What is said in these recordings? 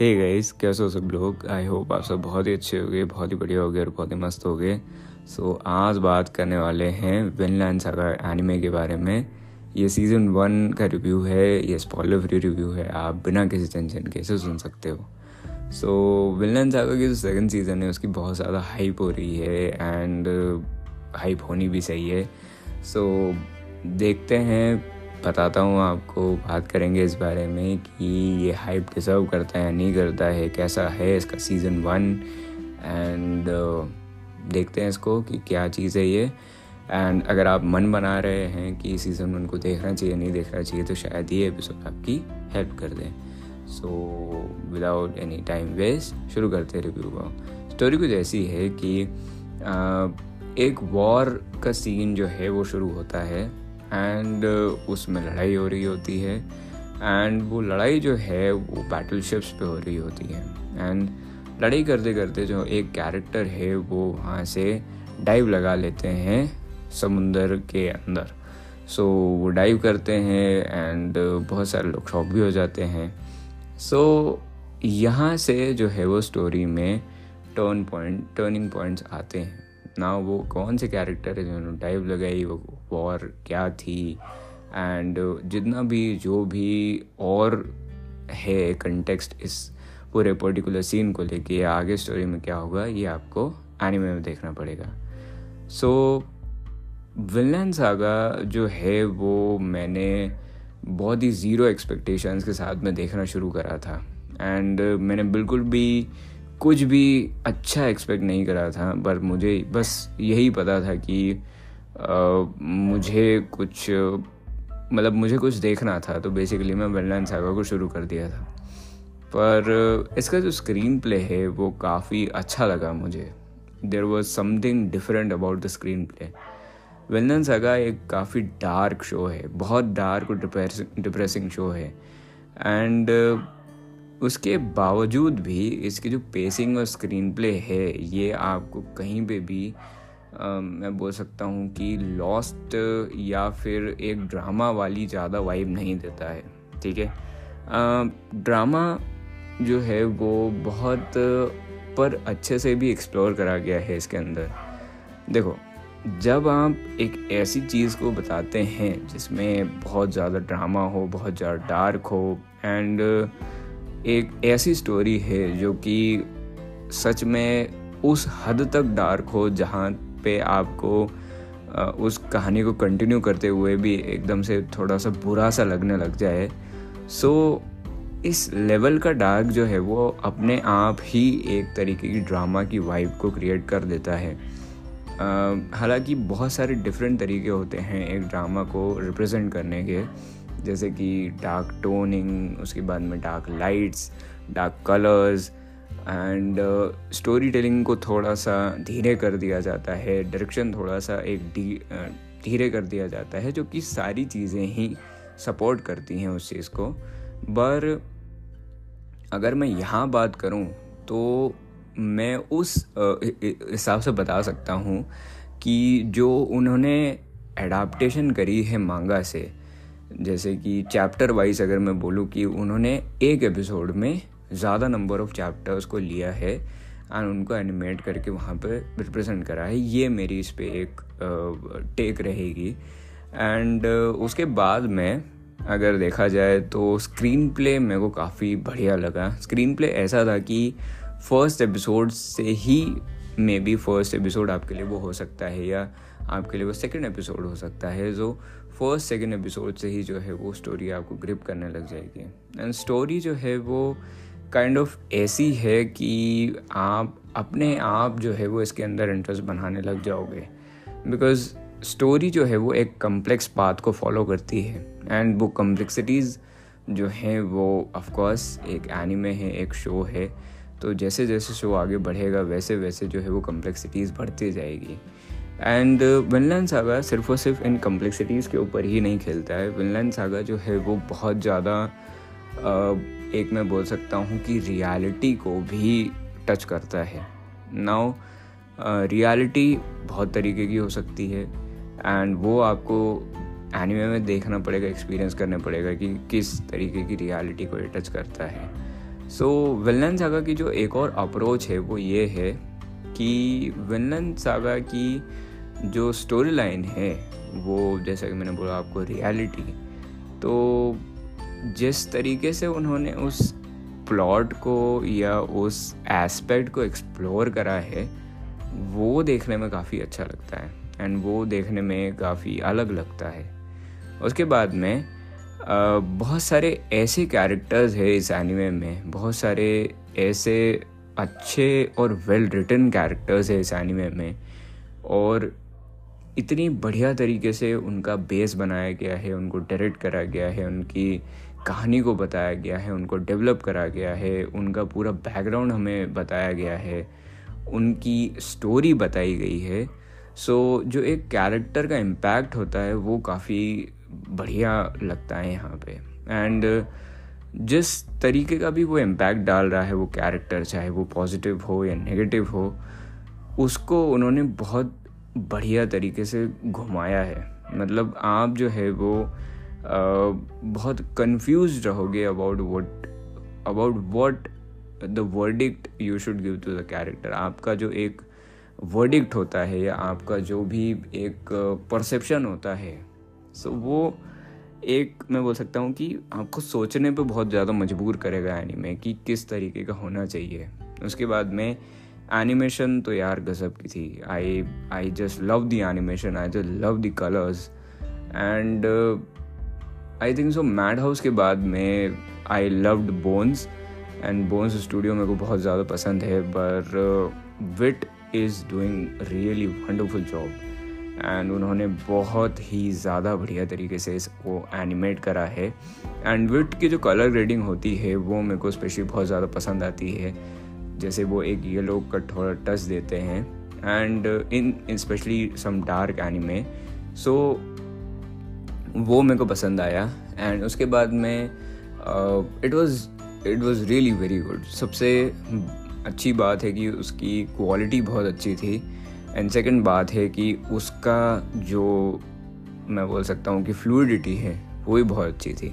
Hey guys कैसे हो सब लोग? आई होप आप सब बहुत ही अच्छे हो गए बहुत ही बढ़िया हो गए और बहुत ही मस्त हो गए सो so, आज बात करने वाले हैं विनलैंड सागा एनिमे के बारे में। ये सीज़न वन का रिव्यू है ये स्पॉलर फ्री रिव्यू है आप बिना किसी टेंशन के इसे सुन सकते हो। सो विनलैंड सागा की जो सेकंड सीज़न है उसकी बहुत ज़्यादा हाइप हो रही है एंड हाइप होनी भी सही है। सो so, देखते हैं बताता हूँ आपको बात करेंगे इस बारे में कि ये हाइप डिज़र्व करता है नहीं करता है कैसा है इसका सीज़न वन एंड देखते हैं इसको कि क्या चीज़ है ये। एंड अगर आप मन बना रहे हैं कि सीज़न वन को देखना चाहिए नहीं देखना चाहिए तो शायद ये एपिसोड आपकी हेल्प कर दें। So without any time waste शुरू करते हैं रिव्यू को। स्टोरी कुछ ऐसी है कि uh, एक वॉर का सीन जो है वो शुरू होता है। एंड uh, उसमें लड़ाई हो रही होती है। एंड वो लड़ाई जो है वो बैटल शिप्स पे हो रही होती है। एंड लड़ाई करते करते जो एक कैरेक्टर है वो वहाँ से डाइव लगा लेते हैं समुंदर के अंदर। सो so, वो डाइव करते हैं एंड बहुत सारे लोग शॉक भी हो जाते हैं। सो so, यहाँ से जो है वो स्टोरी में टर्न पॉइंट टर्निंग पॉइंट्स आते हैं। ना वो कौन से कैरेक्टर है जिन्होंने टाइप लगाई, वो वॉर क्या थी? एंड जितना भी जो भी और है कंटेक्स्ट इस पूरे पर्टिकुलर सीन को लेके, आगे स्टोरी में क्या होगा, ये आपको एनिमे में देखना पड़ेगा। सो विलन सागा जो है वो मैंने बहुत ही ज़ीरो एक्सपेक्टेशंस के साथ में देखना शुरू करा था। एंड मैंने बिल्कुल भी कुछ भी अच्छा एक्सपेक्ट नहीं करा था पर मुझे बस यही पता था कि आ, मुझे कुछ मतलब मुझे कुछ देखना था तो बेसिकली मैं वेलनाइन सागा को शुरू कर दिया था। पर इसका जो स्क्रीन प्ले है वो काफ़ी अच्छा लगा मुझे। There was something different about the screenplay वेलनन saga एक काफ़ी डार्क शो है बहुत डार्क और डिप्रेसिंग शो है। एंड उसके बावजूद भी इसकी जो पेसिंग और स्क्रीन प्ले है ये आपको कहीं पे भी आ, मैं बोल सकता हूँ कि लॉस्ट या फिर एक ड्रामा वाली ज़्यादा वाइब नहीं देता है ठीक है? ड्रामा जो है वो बहुत पर अच्छे से भी एक्सप्लोर करा गया है इसके अंदर। देखो जब आप एक ऐसी चीज़ को बताते हैं जिसमें बहुत ज़्यादा ड्रामा हो बहुत ज़्यादा डार्क हो एंड एक ऐसी स्टोरी है जो कि सच में उस हद तक डार्क हो, जहाँ पे आपको उस कहानी को कंटिन्यू करते हुए भी एकदम से थोड़ा सा बुरा सा लगने लग जाए। सो इस लेवल का डार्क जो है वो अपने आप ही एक तरीके की ड्रामा की वाइब को क्रिएट कर देता है। हालाँकि बहुत सारे डिफरेंट तरीके होते हैं एक ड्रामा को रिप्रेजेंट करने के। जैसे कि डार्क टोनिंग उसके बाद में dark lights dark colours and storytelling को थोड़ा सा धीरे कर दिया जाता है डायरेक्शन थोड़ा सा एक धीरे कर दिया जाता है, जो कि सारी चीज़ें ही सपोर्ट करती हैं उस चीज़ को। पर अगर मैं यहाँ बात करूँ तो मैं उस हिसाब से बता सकता हूँ कि जो उन्होंने एडाप्टेशन करी है मांगा से जैसे कि चैप्टर वाइज अगर मैं बोलूँ कि उन्होंने एक एपिसोड में ज़्यादा नंबर ऑफ़ चैप्टर्स को लिया है एंड उनको एनिमेट करके वहाँ पे रिप्रेजेंट करा है, ये मेरी इस पर एक टेक रहेगी। एंड उसके बाद में अगर देखा जाए तो स्क्रीन प्ले मेरे को काफ़ी बढ़िया लगा। स्क्रीन प्ले ऐसा था कि फ़र्स्ट एपिसोड से ही मे बी फ़र्स्ट एपिसोड आपके लिए वो हो सकता है या आपके लिए वो सेकेंड एपिसोड हो सकता है। जो फ़र्स्ट सेकेंड एपिसोड से ही जो है वो स्टोरी आपको ग्रिप करने लग जाएगी। एंड स्टोरी जो है वो काइंड kind ऑफ़ of ऐसी है कि आप अपने आप जो है वो इसके अंदर इंटरेस्ट बनाने लग जाओगे। बिकॉज़ स्टोरी जो है वो एक कम्प्लेक्स पाथ को फॉलो करती है। एंड वो कम्प्लेक्सिटीज़ जो हैं वो ऑफकोर्स एक एनिमे है, एक शो है। तो जैसे जैसे शो आगे बढ़ेगा वैसे वैसे जो है वो कम्प्लेक्सिटीज़ बढ़ती जाएगी। एंड विनलैंड सागा सिर्फ़ और सिर्फ़ इन कम्प्लेक्सिटीज़ के ऊपर ही नहीं खेलता है। विनलैंड सागा जो है वो बहुत ज़्यादा एक मैं बोल सकता हूँ कि रियलिटी को भी टच करता है। नाउ रियलिटी बहुत तरीके की हो सकती है। एंड वो आपको एनिमे में देखना पड़ेगा एक्सपीरियंस करना पड़ेगा कि किस तरीके की रियलिटी को ये टच करता है। सो विलन सागा की जो एक और अप्रोच है वो ये है कि विलन सागा की जो स्टोरी लाइन है, वो जैसा कि मैंने बोला आपको रियलिटी तो जिस तरीके से उन्होंने उस प्लॉट को या उस एस्पेक्ट को एक्सप्लोर करा है, वो देखने में काफ़ी अच्छा लगता है एंड वो देखने में काफ़ी अलग लगता है। उसके बाद में बहुत सारे ऐसे कैरेक्टर्स हैं इस एनिमे में, बहुत सारे ऐसे अच्छे और वेल रिटन कैरेक्टर्स हैं इस एनिमे में और इतनी बढ़िया तरीके से उनका बेस बनाया गया है उनको डायरेक्ट करा गया है उनकी कहानी को बताया गया है उनको डेवलप करा गया है उनका पूरा बैकग्राउंड हमें बताया गया है उनकी स्टोरी बताई गई है। सो so, जो एक कैरेक्टर का इम्पैक्ट होता है वो काफ़ी बढ़िया लगता है यहाँ पे। एंड जिस तरीके का भी वो इम्पैक्ट डाल रहा है वो कैरेक्टर चाहे वो पॉजिटिव हो या नेगेटिव हो उसको उन्होंने बहुत बढ़िया तरीके से घुमाया है। मतलब आप जो है वो बहुत कंफ्यूज रहोगे about what about what the verdict you should give to the character आपका जो एक वर्डिक्ट होता है या आपका जो भी एक परसेप्शन होता है। सो वो एक मैं बोल सकता हूँ कि आपको सोचने पे बहुत ज़्यादा मजबूर करेगा एनीमे कि किस तरीके का होना चाहिए। उसके बाद में एनिमेशन तो यार गजब की थी। I I just love the animation I just love the colours and I think so Madhouse के बाद में I loved Bones and Bones studio मेरे को बहुत ज़्यादा पसंद है पर Wit is doing really wonderful job and उन्होंने बहुत ही ज़्यादा बढ़िया तरीके से इसको एनिमेट करा है। एंड विट की जो कलर ग्रेडिंग होती है, वो मेरे को स्पेशली बहुत ज़्यादा पसंद आती है। जैसे वो एक येलो का थोड़ा टच देते हैं and in specially some dark anime so वो मेरे को पसंद आया एंड उसके बाद में it was it was really very good सबसे अच्छी बात है कि उसकी क्वालिटी बहुत अच्छी थी एंड सेकंड बात है कि उसका जो मैं बोल सकता हूँ कि फ्लूडिटी है, वो भी बहुत अच्छी थी।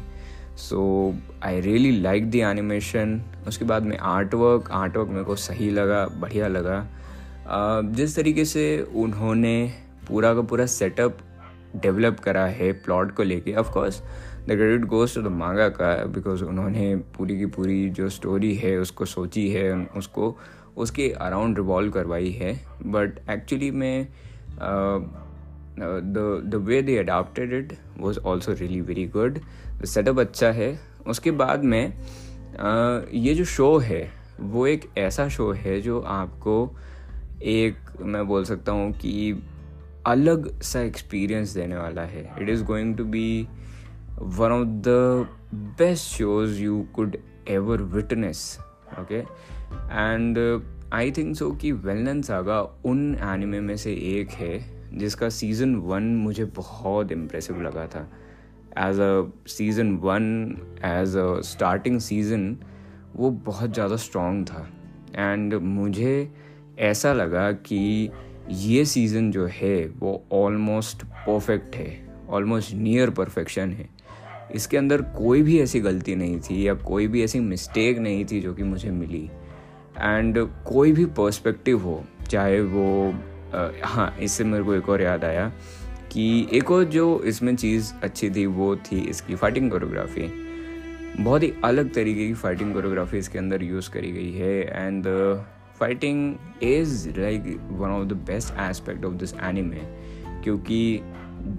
So I really like the animation उसके बाद में आर्ट वर्क आर्ट वर्क मेरे को सही लगा बढ़िया लगा। uh, जिस तरीके से उन्होंने पूरा का पूरा सेटअप डेवलप करा है प्लॉट को लेके of course the credit goes to the manga का बिकॉज़ उन्होंने पूरी की पूरी जो स्टोरी है उसको सोची है उसको उसके अराउंड रिवॉल्व करवाई है। बट एक्चुअली में the the way they adapted it was also really very good setup अच्छा है। उसके बाद में uh, ये जो शो है वो एक ऐसा शो है जो आपको एक मैं बोल सकता हूँ कि अलग सा एक्सपीरियंस देने वाला है। It is going to be one of the best shows you could ever witness okay and I think so कि वेलनन सागा उन एनिमे में से एक है। जिसका सीज़न वन मुझे बहुत इम्प्रेसिव लगा था. As a season one as a starting season वो बहुत ज़्यादा स्ट्रॉन्ग था. एंड मुझे ऐसा लगा कि ये सीज़न जो है, वो ऑलमोस्ट परफेक्ट है. ऑलमोस्ट नियर परफेक्शन है. इसके अंदर कोई भी ऐसी गलती नहीं थी, या कोई भी ऐसी मिस्टेक नहीं थी जो कि मुझे मिली. एंड कोई भी पर्सपेक्टिव हो, चाहे वो हाँ इससे मेरे को एक और याद आया कि एक और जो इसमें चीज़ अच्छी थी, वो थी इसकी फाइटिंग कोरियोग्राफी बहुत ही अलग तरीके की फाइटिंग कोरियोग्राफी इसके अंदर यूज़ करी गई है and fighting is like one of the best aspect of this anime क्योंकि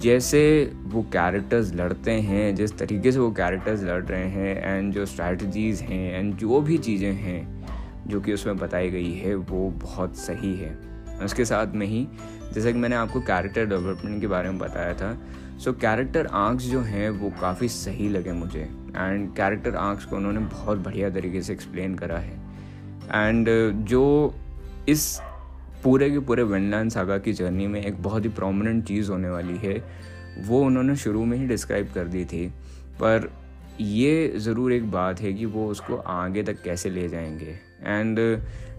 जैसे वो कैरेक्टर्स लड़ते हैं, जिस तरीके से वो कैरेक्टर्स लड़ रहे हैं एंड जो स्ट्रैटजीज़ हैं एंड जो भी चीज़ें हैं, जो कि उसमें बताई गई है, वो बहुत सही है। उसके साथ में ही, जैसे कि मैंने आपको कैरेक्टर डेवलपमेंट के बारे में बताया था सो कैरेक्टर आर्क्स जो हैं वो काफ़ी सही लगे मुझे एंड कैरेक्टर आर्क्स को उन्होंने बहुत बढ़िया तरीके से एक्सप्लेन करा है एंड जो इस पूरे के पूरे वेंडलैंड सागा की जर्नी में एक बहुत ही प्रोमिनेंट चीज़ होने वाली है, वो उन्होंने शुरू में ही डिस्क्राइब कर दी थी, पर ये ज़रूर एक बात है कि वो उसको आगे तक कैसे ले जाएँगे एंड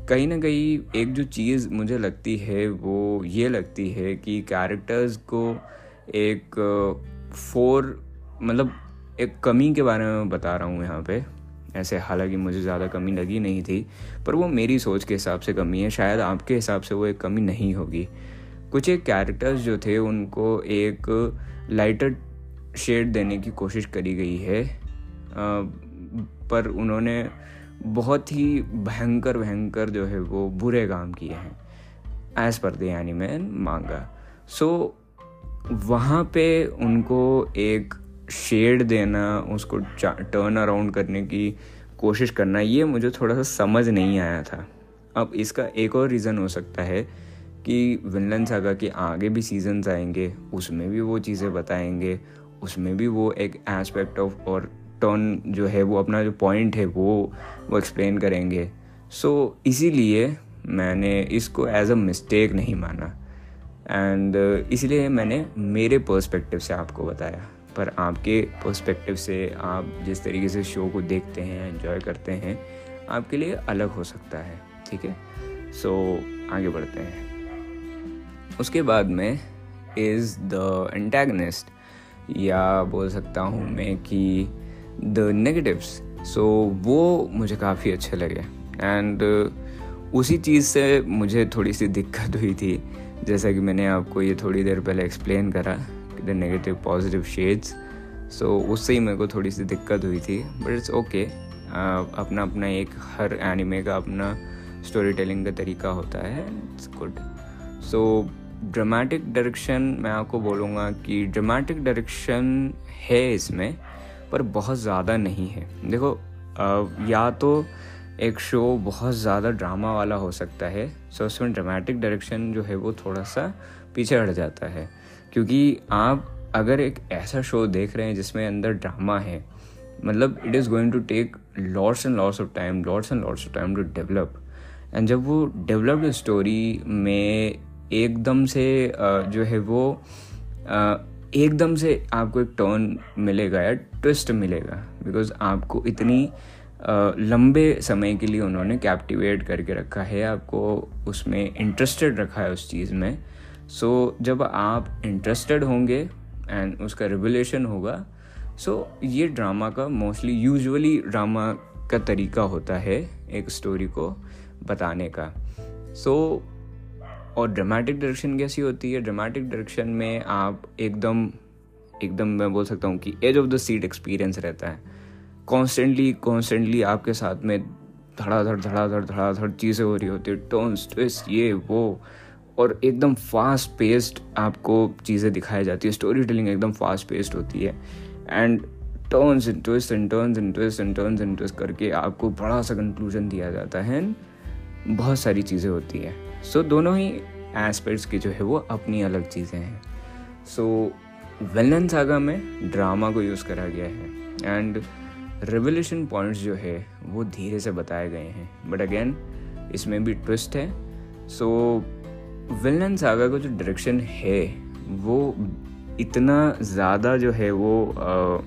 कहीं ना कहीं एक जो चीज़ मुझे लगती है, वो ये लगती है कि कैरेक्टर्स को एक फोर मतलब एक कमी के बारे में बता रहा हूँ यहाँ पे। ऐसे हालाँकि मुझे ज़्यादा कमी लगी नहीं थी, पर वो मेरी सोच के हिसाब से कमी है। शायद आपके हिसाब से वो एक कमी नहीं होगी। कुछ एक कैरेक्टर्स जो थे, उनको एक लाइटर शेड देने की कोशिश करी गई है। पर उन्होंने बहुत ही भयंकर भयंकर जो है वो बुरे काम किए हैं एज़ पर द एनिमैन मांगा सो वहाँ पे उनको एक शेड देना, उसको टर्न अराउंड करने की कोशिश करना, ये मुझे थोड़ा सा समझ नहीं आया था। अब इसका एक और रीज़न हो सकता है कि विनलन सागा के आगे भी सीजन्स आएँगे, उसमें भी वो चीज़ें बताएँगे, उसमें भी वो एक एस्पेक्ट ऑफ़ और टर्न जो है वो अपना जो पॉइंट है वो वो एक्सप्लेन करेंगे। सो so, इसीलिए मैंने इसको एज अ मिस्टेक नहीं माना। एंड uh, इसलिए मैंने मेरे पर्सपेक्टिव से आपको बताया। पर आपके पर्सपेक्टिव से आप जिस तरीके से शो को देखते हैं एंजॉय करते हैं आपके लिए अलग हो सकता है। ठीक है? सो so, आगे बढ़ते हैं। उसके बाद में इज़ द एंटेगनिस्ट या बोल सकता हूँ मैं कि द नेगेटिव्स सो वो मुझे काफ़ी अच्छे लगे। एंड उसी चीज़ से मुझे थोड़ी सी दिक्कत हुई थी। जैसा कि मैंने आपको ये थोड़ी देर पहले एक्सप्लेन करा the negative positive shades so उससे ही मेरे को थोड़ी सी दिक्कत हुई थी। बट इट्स ओके अपना अपना एक, हर एनिमे का अपना स्टोरी टेलिंग का तरीका होता है। It's good so dramatic direction मैं आपको बोलूँगा कि ड्रामेटिक डायरेक्शन है इसमें। पर बहुत ज़्यादा नहीं है। देखो या तो एक शो बहुत ज़्यादा ड्रामा वाला हो सकता है सो उसमें ड्रामेटिक डायरेक्शन जो है वो थोड़ा सा पीछे हट जाता है। क्योंकि आप अगर एक ऐसा शो देख रहे हैं जिसमें अंदर ड्रामा है मतलब it is going to take lords and lords of time lords and lords of time to develop and जब वो डेवलप्ड स्टोरी में एकदम से जो है वो एकदम से आपको एक टर्न मिलेगा या ट्विस्ट मिलेगा बिकॉज़ आपको इतनी लंबे समय के लिए उन्होंने कैप्टिवेट करके रखा है आपको उसमें इंटरेस्टेड रखा है उस चीज़ में। सो so, जब आप इंटरेस्टेड होंगे एंड उसका रिवलेशन होगा सो so, ये ड्रामा का मोस्टली यूजुअली ड्रामा का तरीका होता है एक स्टोरी को बताने का। सो so, और ड्रामेटिक डायरेक्शन कैसी होती है? ड्रामेटिक डायरेक्शन में आप एकदम एकदम मैं बोल सकता हूँ कि edge of the seat experience रहता है। कॉन्स्टेंटली कॉन्स्टेंटली आपके साथ में धड़ाधड़ धड़ाधड़ धड़ाधड़ चीज़ें हो रही होती है। टोन्स ट्विस्ट ये, वो। और एकदम फास्ट पेस्ड आपको चीज़ें दिखाई जाती है। स्टोरी टेलिंग एकदम फास्ट पेस्ड होती है। And turns and twist and turns and twist and turns and twist करके आपको बड़ा सा कंक्लूजन दिया जाता है। बहुत सारी चीज़ें होती है। सो so, दोनों ही एस्पेक्ट्स की जो है वो अपनी अलग चीज़ें हैं। सो वेलन सागा में ड्रामा को यूज़ करा गया है। एंड रेवोल्यूशन पॉइंट्स जो है वो धीरे से बताए गए हैं। बट अगेन इसमें भी ट्विस्ट है। सो विलन सागा का जो डायरेक्शन है वो इतना ज़्यादा जो है वो आ,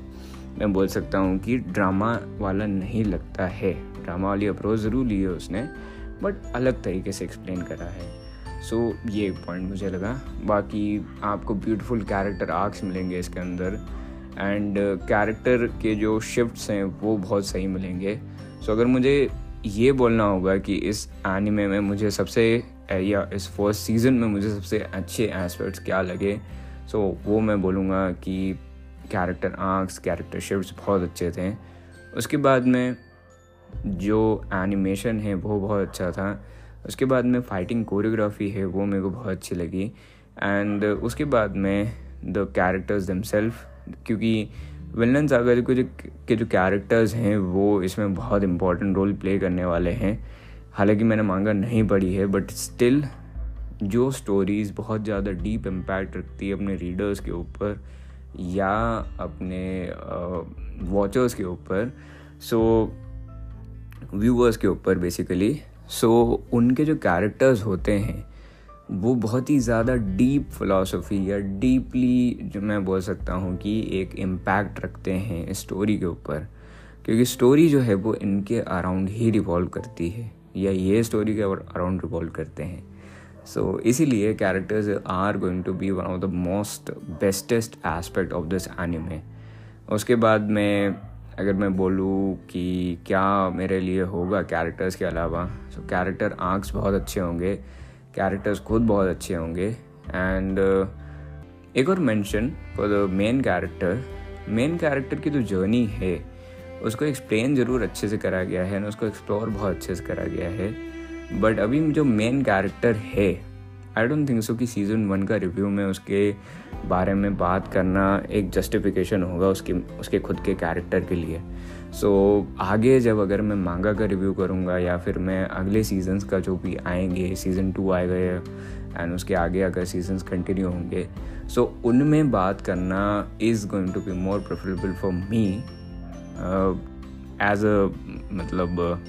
मैं बोल सकता हूँ कि ड्रामा वाला नहीं लगता है। ड्रामा वाली अप्रोच ज़रूर ली है उसने। बट अलग तरीके से एक्सप्लेन करा है। सो so, ये पॉइंट मुझे लगा। बाकी आपको ब्यूटीफुल कैरेक्टर आर्क्स मिलेंगे इसके अंदर। एंड कैरेक्टर uh, के जो शिफ्ट्स हैं वो बहुत सही मिलेंगे। सो so, अगर मुझे ये बोलना होगा कि इस एनिमे में मुझे सबसे या इस फ़र्स्ट सीज़न में मुझे सबसे अच्छे एस्पेक्ट्स क्या लगे सो so, वो मैं बोलूँगा कि कैरेक्टर आर्क्स कैरेक्टर शिफ्ट्स बहुत अच्छे थे। उसके बाद में जो एनिमेशन है, वो बहुत अच्छा था। उसके बाद में फाइटिंग कोरियोग्राफी है, वो मेरे को बहुत अच्छी लगी। एंड उसके बाद में द कैरेक्टर्स दमसेल्फ क्योंकि विलन सागर के जो के जो कैरेक्टर्स हैं, वो इसमें बहुत इम्पोर्टेंट रोल प्ले करने वाले हैं। हालाँकि मैंने मांगा नहीं पढ़ी है बट स्टिल जो स्टोरीज़ बहुत ज़्यादा डीप इम्पैक्ट रखती है अपने रीडर्स के ऊपर या अपने वॉचर्स के ऊपर। सो व्यूवर्स के ऊपर बेसिकली सो so, उनके जो कैरेक्टर्स होते हैं वो बहुत ही ज़्यादा डीप फिलोसफी या डीपली जो मैं बोल सकता हूँ कि एक इम्पैक्ट रखते हैं स्टोरी के ऊपर. क्योंकि स्टोरी जो है वो इनके अराउंड ही रिवॉल्व करती है. या ये स्टोरी के अराउंड रिवॉल्व करते हैं. सो so, इसीलिए characters are going to be one of the most bestest aspect of this anime उसके बाद में अगर मैं बोलूँ कि क्या मेरे लिए होगा कैरेक्टर्स के अलावा? सो कैरेक्टर आर्क्स बहुत अच्छे होंगे। कैरेक्टर्स खुद बहुत अच्छे होंगे। एंड uh, एक और mention for the main character main character की जो तो जर्नी है उसको एक्सप्लेन ज़रूर अच्छे से करा गया है ना उसको एक्सप्लोर बहुत अच्छे से करा गया है। बट अभी जो मेन कैरेक्टर है आई डोंट थिंक सो कि सीज़न वन का रिव्यू में उसके बारे में बात करना एक जस्टिफिकेशन होगा उसके उसके खुद के कैरेक्टर के लिए। सो so, आगे जब अगर मैं मांगा का रिव्यू करूँगा या फिर मैं अगले सीजन्स का जो भी आएँगे सीज़न टू आएगा एंड उसके आगे अगर सीजन्स कंटिन्यू होंगे सो so, उनमें बात करना is going to be more preferable for me as a मतलब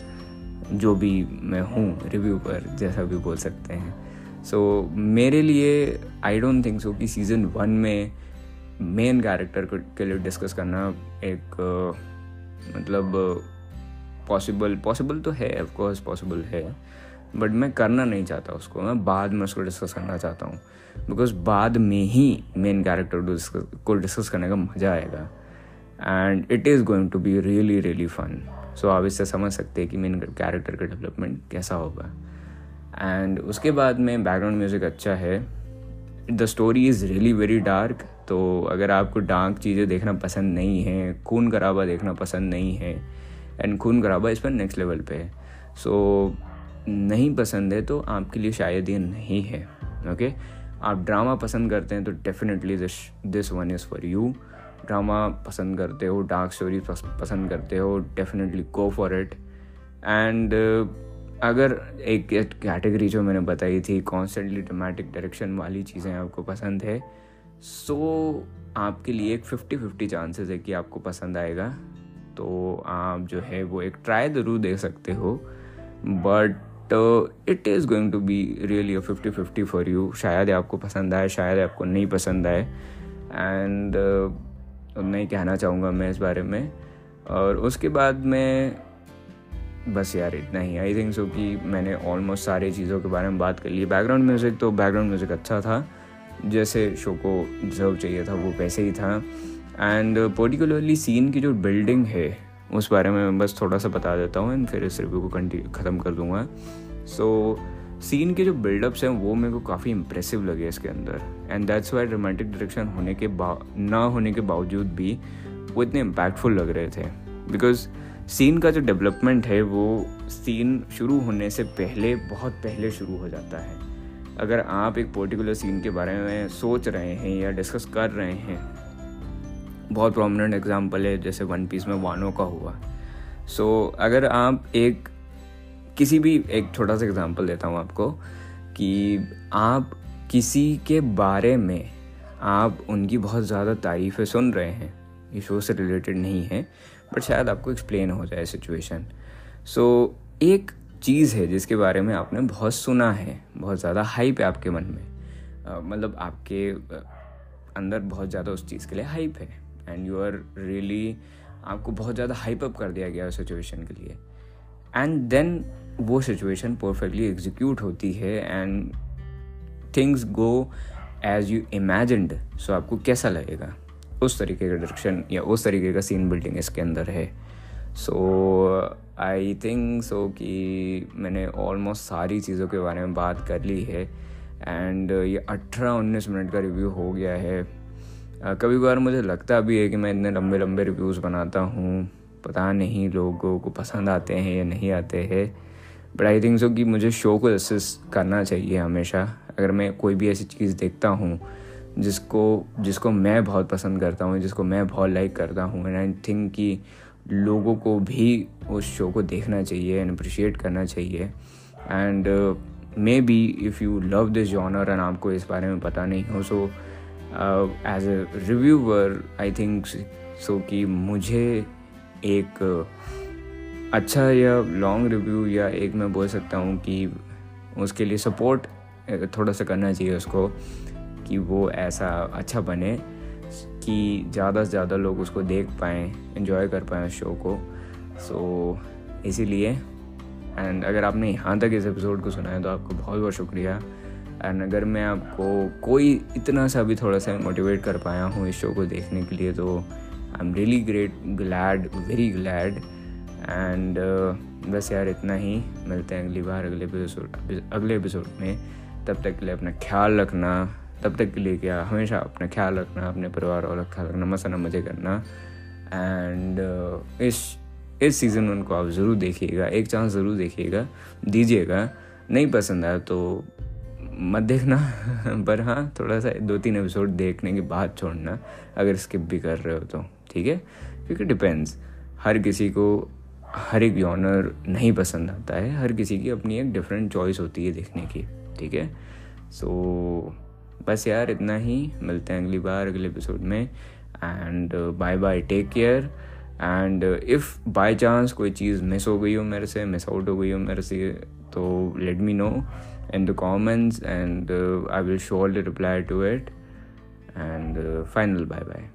जो भी मैं हूँ रिव्यू पर जैसा भी बोल सकते हैं। सो so, मेरे लिए आई डोंट थिंक सो कि सीज़न वन में मेन कैरेक्टर के लिए डिस्कस करना एक uh, मतलब पॉसिबल uh, पॉसिबल तो है ऑफकोर्स पॉसिबल है बट मैं करना नहीं चाहता उसको। मैं बाद में उसको डिस्कस करना चाहता हूँ। बिकॉज़ बाद में ही मेन कैरेक्टर को डिस्कस करने का मज़ा आएगा। And it is going to be really really fun so आप इससे समझ सकते हैं कि मेन कैरेक्टर का डेवलपमेंट कैसा होगा। एंड उसके बाद में बैकग्राउंड म्यूज़िक अच्छा है। The story is really very dark तो अगर आपको डार्क चीज़ें देखना पसंद नहीं है खून खराबा देखना पसंद नहीं है एंड खून खराबा इस पर नेक्स्ट लेवल पे है। सो so, नहीं पसंद है तो आपके लिए शायद ये नहीं है ओके okay? आप ड्रामा पसंद करते हैं तो definitely this this one is for you drama पसंद करते हो डार्क स्टोरी पसंद करते हो definitely go for it and अगर एक कैटेगरी जो मैंने बताई थी कॉन्स्टेंटली ड्रामेटिक डायरेक्शन वाली चीज़ें आपको पसंद है सो so, आपके लिए एक फिफ्टी फिफ्टी चांसेस है कि आपको पसंद आएगा। तो आप जो है वो एक ट्राई ज़रूर दे सकते हो। But it is going to be really fifty fifty for you शायद आपको पसंद आए शायद आपको नहीं पसंद आए। एंड उतना ही कहना चाहूँगा मैं इस बारे में। और उसके बाद में बस यार इतना ही। आई थिंक सो कि मैंने ऑलमोस्ट सारी चीज़ों के बारे में बात कर ली। बैकग्राउंड म्यूज़िक तो बैकग्राउंड म्यूज़िक अच्छा था। जैसे शो को डिजर्व चाहिए था वो वैसे ही था। एंड पर्टिकुलरली सीन की जो बिल्डिंग है उस बारे में मैं बस थोड़ा सा बता देता हूँ एंड फिर इस रिव्यू को कंटिन्यू ख़त्म कर दूँगा। सो so, सीन के जो बिल्डअप्स हैं वो मेरे को काफ़ी इंप्रेसिव लगे इसके अंदर। And that's why romantic direction होने के ना होने के बावजूद भी वो इतने इम्पैक्टफुल लग रहे थे। बिकॉज़ सीन का जो डेवलपमेंट है वो सीन शुरू होने से पहले बहुत पहले शुरू हो जाता है। अगर आप एक पर्टिकुलर सीन के बारे में सोच रहे हैं या डिस्कस कर रहे हैं बहुत प्रोमिनेंट एग्ज़ाम्पल है जैसे वन पीस में वानो का हुआ। सो so, अगर आप एक किसी भी एक छोटा सा एग्जांपल देता हूँ आपको कि आप किसी के बारे में आप उनकी बहुत ज़्यादा तारीफ़ें सुन रहे हैं। ये शो से रिलेटेड नहीं है। बट शायद आपको एक्सप्लेन हो जाए सिचुएशन सो so, एक चीज़ है जिसके बारे में आपने बहुत सुना है बहुत ज़्यादा हाइप है आपके मन में. मतलब आपके अंदर बहुत ज़्यादा उस चीज़ के लिए हाइप है. एंड यू आर रियली आपको बहुत ज़्यादा हाइप अप कर दिया गया उस सिचुएशन के लिए. एंड देन वो सिचुएशन परफेक्टली एग्जीक्यूट होती है and things go as you imagined so आपको कैसा लगेगा? उस तरीके का डायरेक्शन या उस तरीके का सीन बिल्डिंग इसके अंदर है। सो आई थिंक सो कि मैंने ऑलमोस्ट सारी चीज़ों के बारे में बात कर ली है। एंड ये अठारह उन्नीस मिनट का रिव्यू हो गया है। कभी कभार मुझे लगता भी है कि मैं इतने लंबे लंबे रिव्यूज़ बनाता हूँ। पता नहीं लोगों को पसंद आते हैं या नहीं आते हैं। बट आई थिंक सो कि मुझे शो को असिस्ट करना चाहिए हमेशा। अगर मैं कोई भी ऐसी चीज़ देखता हूँ जिसको जिसको मैं बहुत पसंद करता हूँ, जिसको मैं बहुत लाइक करता हूँ एंड आई थिंक कि लोगों को भी उस शो को देखना चाहिए एंड अप्रिशिएट करना चाहिए। And maybe if you love this genre and आपको इस बारे में पता नहीं हो so as a reviewer I think so कि मुझे एक अच्छा या लॉन्ग रिव्यू या एक मैं बोल सकता हूँ कि उसके लिए सपोर्ट थोड़ा सा करना चाहिए उसको। कि वो ऐसा अच्छा बने कि ज़्यादा से ज़्यादा लोग उसको देख पाएँ इन्जॉय कर पाएँ उस शो को। सो so, इसीलिए एंड अगर आपने यहाँ तक इस एपिसोड को सुना है तो आपको बहुत बहुत शुक्रिया। एंड अगर मैं आपको कोई इतना सा भी थोड़ा सा मोटिवेट कर पाया हूँ इस शो को देखने के लिए तो I am really great glad very glad and बस यार इतना ही। मिलते हैं अगली बार अगले एपिसोड अगले एपिसोड में। तब तक के लिए अपना ख्याल रखना। तब तक के लिए क्या हमेशा अपना ख्याल रखना अपने परिवार वालों का ख्याल रखना मसाना मज़े करना। एंड uh, इस इस सीज़न उनको आप ज़रूर देखिएगा एक चांस ज़रूर देखिएगा दीजिएगा। नहीं पसंद आया तो मत देखना पर हाँ थोड़ा सा दो तीन एपिसोड देखने के बाद छोड़ना अगर स्किप भी कर रहे हो तो ठीक है? क्योंकि डिपेंड्स हर किसी को हर एक जॉनर नहीं पसंद आता है हर किसी की अपनी एक डिफरेंट चॉइस होती है देखने की ठीक है? सो so, बस यार, इतना ही। मिलते हैं अगली बार, अगले एपिसोड में। And bye bye take care and if by chance कोई चीज़ मिस हो गई हो मेरे से मिस आउट हो गई हो मेरे से तो let me know in the comments and I will surely reply to it and final bye bye.